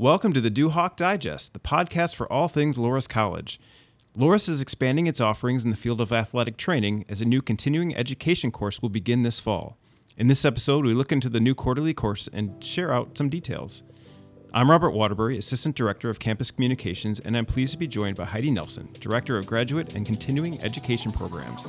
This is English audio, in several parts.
Welcome to the Duhawk Digest, the podcast for all things Loras College. Loras is expanding its offerings in the field of athletic training as a new continuing education course will begin this fall. In this episode, we look into the new quarterly course and share out some details. I'm Robert Waterbury, Assistant Director of Campus Communications, and I'm pleased to be joined by Heidi Nelson, Director of Graduate and Continuing Education Programs.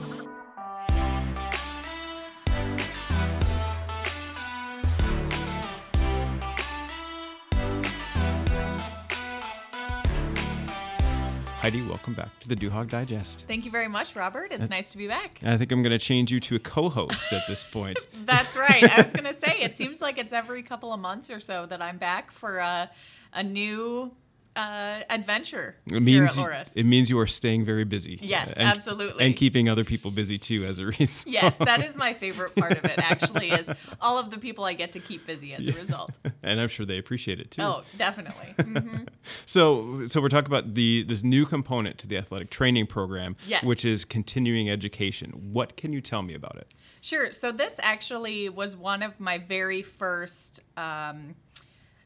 Heidi, welcome back to the Duhawk Digest. Thank you very much, Robert. It's nice to be back. I think I'm going to change you to a co-host at this point. That's right. I was going to say it seems like it's every couple of months or so that I'm back for a, a new uh, adventure It means here at Loras. it means you are staying very busy. Yes, and, absolutely. and keeping other people busy too as a result. yes, that is my favorite part of it. Actually, is all of the people I get to keep busy as a result. and I'm sure they appreciate it too. Oh, definitely. Mhm. So, so we're talking about the this new component to the athletic training program, Yes. which is continuing education. What can you tell me about it? Sure. So this actually was one of my very first um,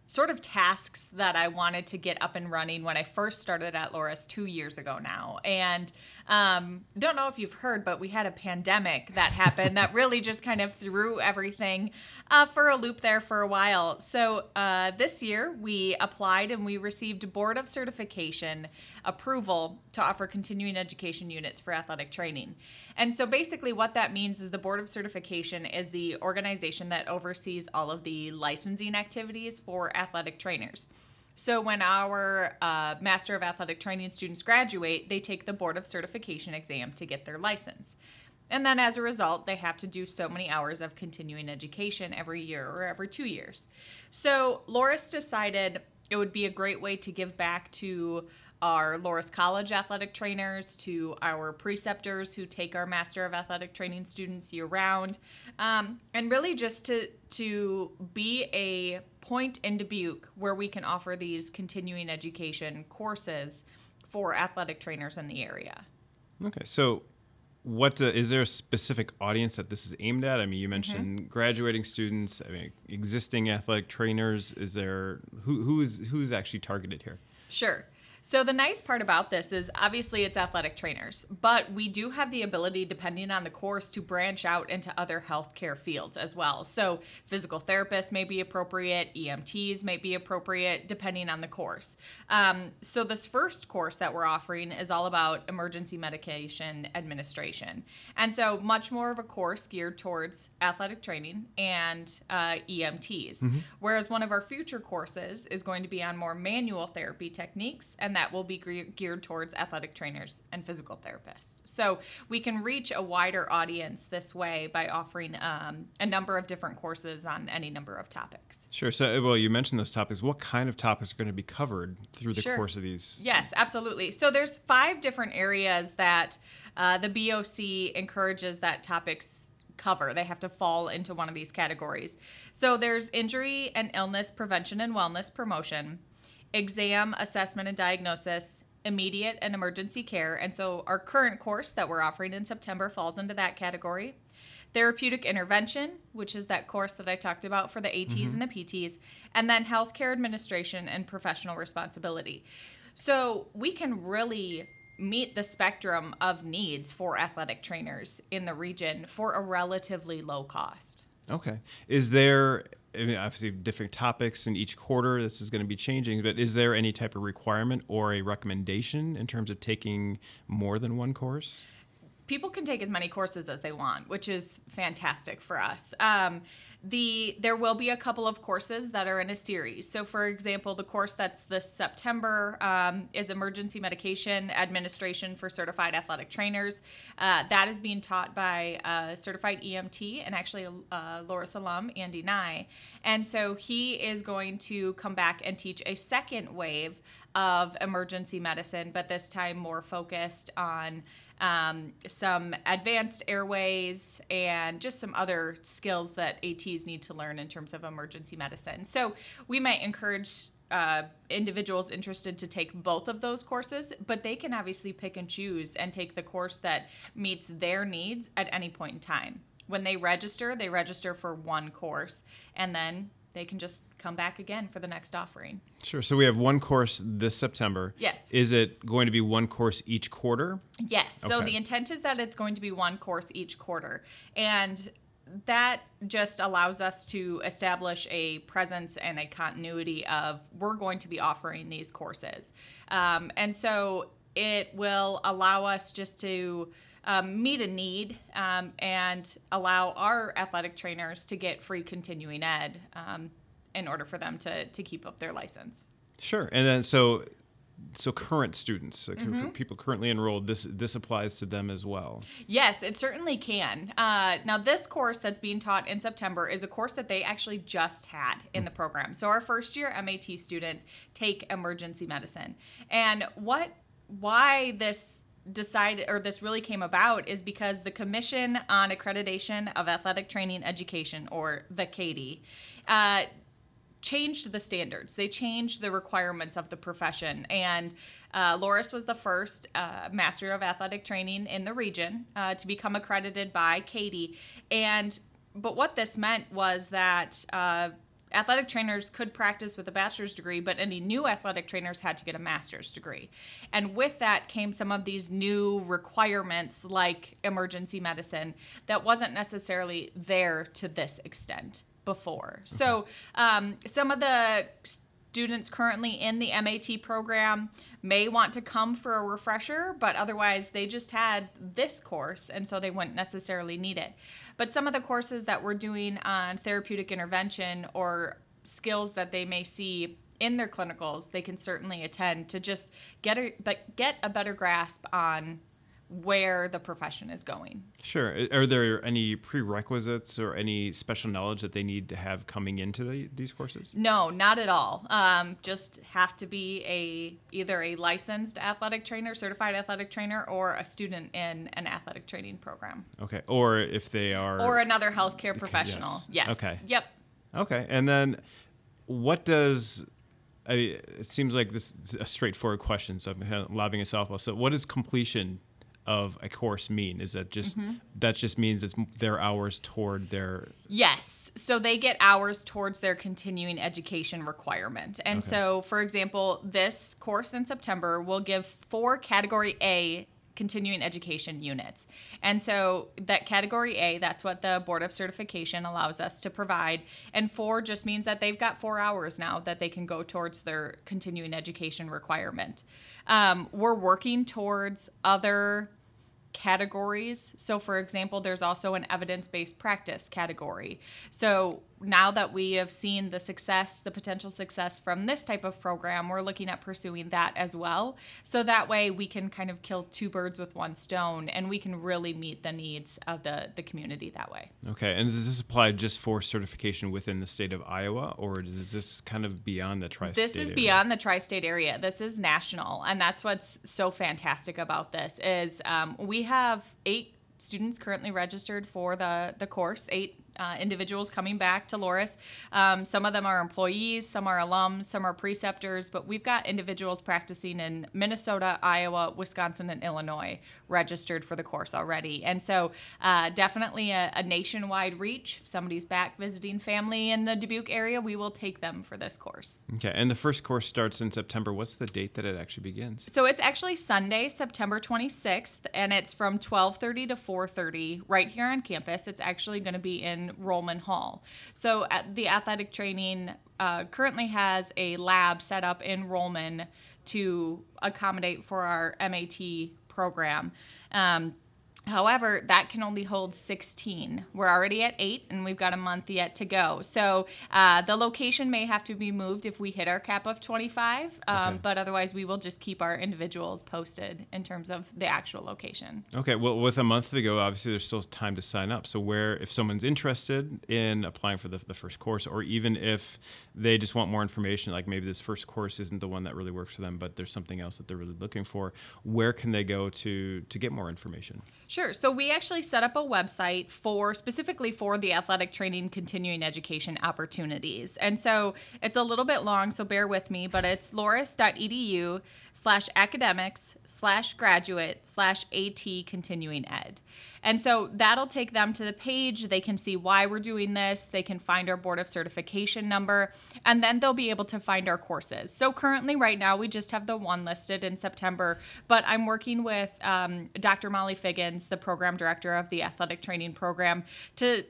sort of tasks that I wanted to get up and running when I first started at Loras two years ago now. And um, don't know if you've heard, but we had a pandemic that happened that really just kind of threw everything uh, for a loop there for a while. So uh, this year we applied and we received Board of Certification approval to offer continuing education units for athletic training. And so basically, what that means is the Board of Certification is the organization that oversees all of the licensing activities for athletic trainers. So when our uh, Master of Athletic Training students graduate, they take the Board of Certification exam to get their license. And then as a result, they have to do so many hours of continuing education every year or every two years. So Loras decided it would be a great way to give back to our Loras College athletic trainers, to our preceptors who take our Master of Athletic Training students year round, um, and really just to to be a point in Dubuque where we can offer these continuing education courses for athletic trainers in the area. Okay, so what uh, is there a specific audience that this is aimed at? I mean, you mentioned Mm-hmm. graduating students. I mean, existing athletic trainers. Is there who who is who's actually targeted here? Sure. So the nice part about this is obviously it's athletic trainers, but we do have the ability, depending on the course, to branch out into other healthcare fields as well. So physical therapists may be appropriate, EMTs may be appropriate, depending on the course. Um, so this first course that we're offering is all about emergency medication administration, and so much more of a course geared towards athletic training and uh, EMTs. Whereas one of our future courses is going to be on more manual therapy techniques, and that will be geared towards athletic trainers and physical therapists. So we can reach a wider audience this way by offering um, a number of different courses on any number of topics. Sure. So, well, you mentioned those topics. What kind of topics are going to be covered through the Sure. course of these? Yes, absolutely. So there's five different areas that uh, the BOC encourages that topics cover. They have to fall into one of these categories. So there's injury and illness prevention and wellness promotion, exam assessment and diagnosis, immediate and emergency care. And so our current course that we're offering in September falls into that category. Therapeutic intervention, which is that course that I talked about for the ATs mm-hmm. and the PTs, and then healthcare administration and professional responsibility. So we can really meet the spectrum of needs for athletic trainers in the region for a relatively low cost. Okay. Is there, I mean, obviously, different topics in each quarter, this is going to be changing, but is there any type of requirement or a recommendation in terms of taking more than one course? People can take as many courses as they want, which is fantastic for us. Um, the there will be a couple of courses that are in a series. So, for example, the course that's this September um, is emergency medication administration for certified athletic trainers. Uh, that is being taught by a certified EMT and actually a uh, Loras alum, Andy Nye. And so he is going to come back and teach a second wave of emergency medicine, but this time more focused on um, some advanced airways and just some other skills that ATs need to learn in terms of emergency medicine. So we might encourage uh, individuals interested to take both of those courses, but they can obviously pick and choose and take the course that meets their needs at any point in time. When they register, they register for one course, and then they can just come back again for the next offering. Sure. So we have one course this September. Yes. Is it going to be one course each quarter? Yes. So the intent is that it's going to be one course each quarter. And that just allows us to establish a presence and a continuity of we're going to be offering these courses. Um, and so it will allow us just to um, meet a need um, and allow our athletic trainers to get free continuing ed um, in order for them to, to keep up their license. Sure. And then so so current students, Mm-hmm. people currently enrolled, this this applies to them as well. Yes, it certainly can. Uh, now, this course that's being taught in September is a course that they actually just had in the program. So, our first year MAT students take emergency medicine. And what, why this decided or this really came about is because the Commission on Accreditation of Athletic Training Education, or the CAATE, uh, changed the standards. They changed the requirements of the profession. And uh, Loras was the first uh, master of athletic training in the region uh, to become accredited by CAATE. And but what this meant was that. Athletic trainers could practice with a bachelor's degree, but any new athletic trainers had to get a master's degree. And with that came some of these new requirements like emergency medicine that wasn't necessarily there to this extent before. So um, some of the students currently in the MAT program may want to come for a refresher, but otherwise they just had this course and so they wouldn't necessarily need it. But some of the courses that we're doing on therapeutic intervention or skills that they may see in their clinicals, they can certainly attend to just get a but get a better grasp on where the profession is going. Sure. Are there any prerequisites or any special knowledge that they need to have coming into the, these courses? No, not at all. Um, just have to be a either a licensed athletic trainer, certified athletic trainer, or a student in an athletic training program, Okay. Or if they are or another healthcare professional. Yes. Okay. Yep. Okay. And then what does I mean, it seems like this is a straightforward question, so I'm kind of lobbing a softball. So what does completion of a course mean? Is that just Mm-hmm. that just means it's their hours toward their Yes. So they get hours towards their continuing education requirement. And Okay. so, for example, this course in September will give four category A continuing education units. And so that category A, that's what the Board of Certification allows us to provide. And four just means that they've got four hours now that they can go towards their continuing education requirement. Um, we're working towards other categories. So, for example, there's also an evidence based practice category. So, now that we have seen the success, the potential success from this type of program, we're looking at pursuing that as well. So that way we can kind of kill two birds with one stone and we can really meet the needs of the, the community that way. Okay. And does this apply just for certification within the state of Iowa or is this kind of beyond the tri-state? This is area? beyond the tri-state area. This is national, and that's what's so fantastic about this is um, we have eight students currently registered for the the course. Eight uh, individuals coming back to Loras. Um, some of them are employees, some are alums, some are preceptors, but we've got individuals practicing in Minnesota, Iowa, Wisconsin, and Illinois registered for the course already. And so, uh, definitely a, a nationwide reach. If somebody's back visiting family in the Dubuque area, we will take them for this course. Okay. And the first course starts in September. What's the date that it actually begins? So it's actually Sunday, September 26th, and it's from 12:30 to 4:30 right here on campus. It's actually going to be in Rohlman Hall. So the athletic training uh, currently has a lab set up in Rohlman to accommodate for our MAT program. Um, However, that can only hold 16. We're already at eight, and we've got a month yet to go. So uh, the location may have to be moved if we hit our cap of 25, um, Okay. but otherwise, we will just keep our individuals posted in terms of the actual location. Okay, well, with a month to go, obviously there's still time to sign up. So, where, if someone's interested in applying for the, the first course, or even if they just want more information, like maybe this first course isn't the one that really works for them, but there's something else that they're really looking for, where can they go to to get more information? Sure. So we actually set up a website for specifically for the athletic training continuing education opportunities. And so it's a little bit long, so bear with me, but it's loras.edu slash academics slash graduate slash AT continuing ed. And so that'll take them to the page. They can see why we're doing this. They can find our board of certification number, and then they'll be able to find our courses. So currently, right now, we just have the one listed in September, but I'm working with um, Dr. Molly Figgins, the program director of the athletic training program, to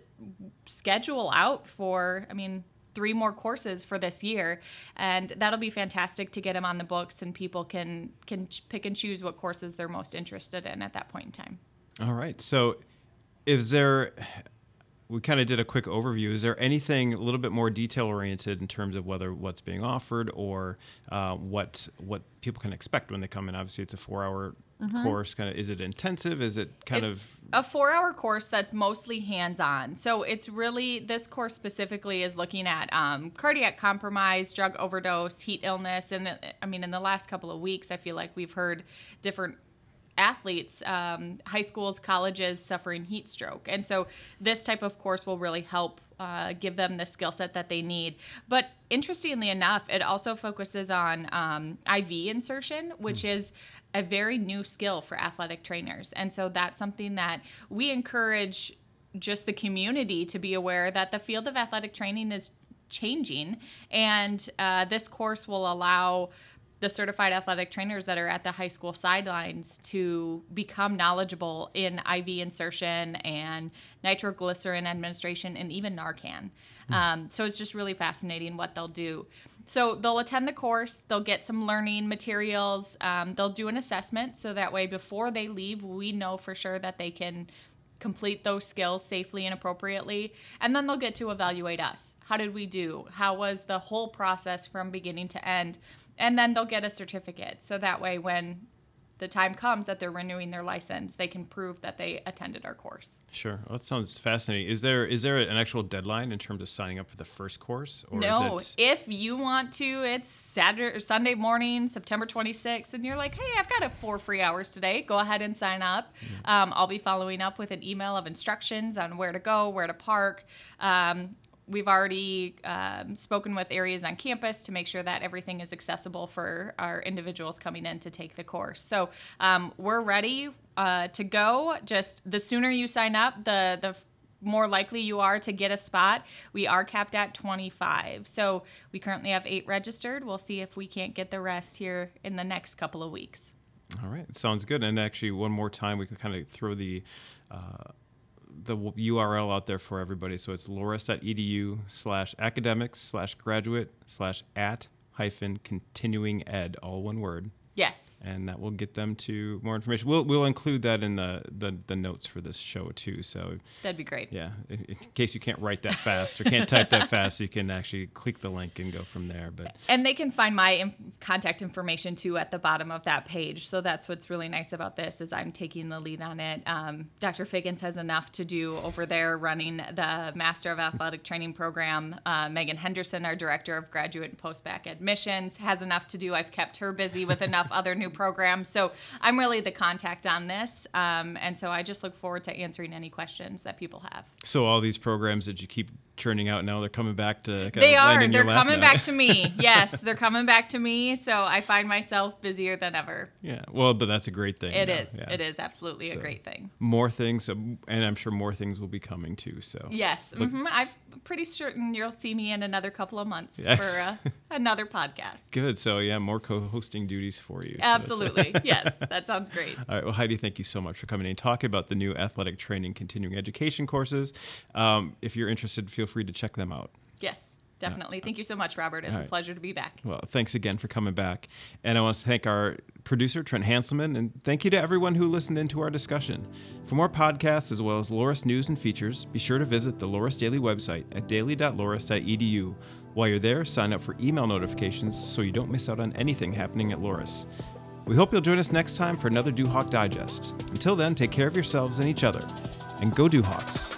schedule out for, I mean, three more courses for this year and that'll be fantastic to get them on the books and people can can pick and choose what courses they're most interested in at that point in time all right. So, is there? We kind of did a quick overview. Is there anything a little bit more detail oriented in terms of whether what's being offered or uh, what what people can expect when they come in? Obviously, it's a four hour mm-hmm. course. Kind of, is it intensive? Is it kind it's of a four hour course that's mostly hands on? So it's really this course specifically is looking at um, cardiac compromise, drug overdose, heat illness, and I mean, in the last couple of weeks, I feel like we've heard different athletes, um, high schools, colleges suffering heat stroke. And so this type of course will really help uh, give them the skill set that they need. But interestingly enough, it also focuses on um, IV insertion, which mm. is a very new skill for athletic trainers. And so that's something that we encourage just the community to be aware that the field of athletic training is changing. And uh, this course will allow the certified athletic trainers that are at the high school sidelines to become knowledgeable in IV insertion and nitroglycerin administration and even Narcan. Mm. Um, so it's just really fascinating what they'll do. So they'll attend the course, they'll get some learning materials, um, they'll do an assessment so that way before they leave, we know for sure that they can complete those skills safely and appropriately. And then they'll get to evaluate us. How did we do? How was the whole process from beginning to end? and then they'll get a certificate. So that way, when the time comes that they're renewing their license, they can prove that they attended our course. Sure, well, that sounds fascinating. Is there is there an actual deadline in terms of signing up for the first course? no, it... if you want to, it's Saturday or Sunday morning, September 26th, and you're like, hey, I've got a four free hours today. Go ahead and sign up. Mm-hmm. Um, I'll be following up with an email of instructions on where to go, where to park. Um, we've already um, spoken with areas on campus to make sure that everything is accessible for our individuals coming in to take the course. So um, we're ready uh, to go. Just the sooner you sign up, the the more likely you are to get a spot. We are capped at 25. So we currently have eight registered. We'll see if we can't get the rest here in the next couple of weeks. All right, sounds good. And actually, one more time, we could kind of throw the uh, the URL out there for everybody. So it's loras.edu slash academics slash graduate slash at hyphen continuing ed, all one word. Yes. And that will get them to more information. We'll, we'll include that in the, the, the notes for this show too. So that'd be great. Yeah. In, in case you can't write that fast or can't type that fast, you can actually click the link and go from there. But and they can find my contact information too at the bottom of that page. So that's what's really nice about this is I'm taking the lead on it. Um, Dr. Figgins has enough to do over there running the Master of Athletic Training program. Uh, Megan Henderson, our director of graduate and post bac admissions, has enough to do. I've kept her busy with enough other new programs. So I'm really the contact on this. Um, and so I just look forward to answering any questions that people have. So all these programs that you keep churning out now, they're coming back to. They are. They're coming back to me. yes, they're coming back to me. So I find myself busier than ever. Yeah. Well, but that's a great thing. It is. Yeah. It is absolutely so a great thing. More things, and I'm sure more things will be coming too. So. Yes. Mm-hmm. I'm pretty certain you'll see me in another couple of months yes. for uh, another podcast. Good. So yeah, more co-hosting duties for you. So absolutely. yes. That sounds great. All right. Well, Heidi, thank you so much for coming in and talking about the new athletic training continuing education courses. Um, if you're interested, feel free to check them out. Yes, definitely. Uh, thank you so much, Robert. It's right. a pleasure to be back. Well, thanks again for coming back. And I want to thank our producer, Trent Hanselman, and thank you to everyone who listened into our discussion. For more podcasts as well as Loras news and features, be sure to visit the Loras Daily website at daily.loras.edu. While you're there, sign up for email notifications so you don't miss out on anything happening at Loras. We hope you'll join us next time for another Duhawk Digest. Until then, take care of yourselves and each other, and go Duhawks.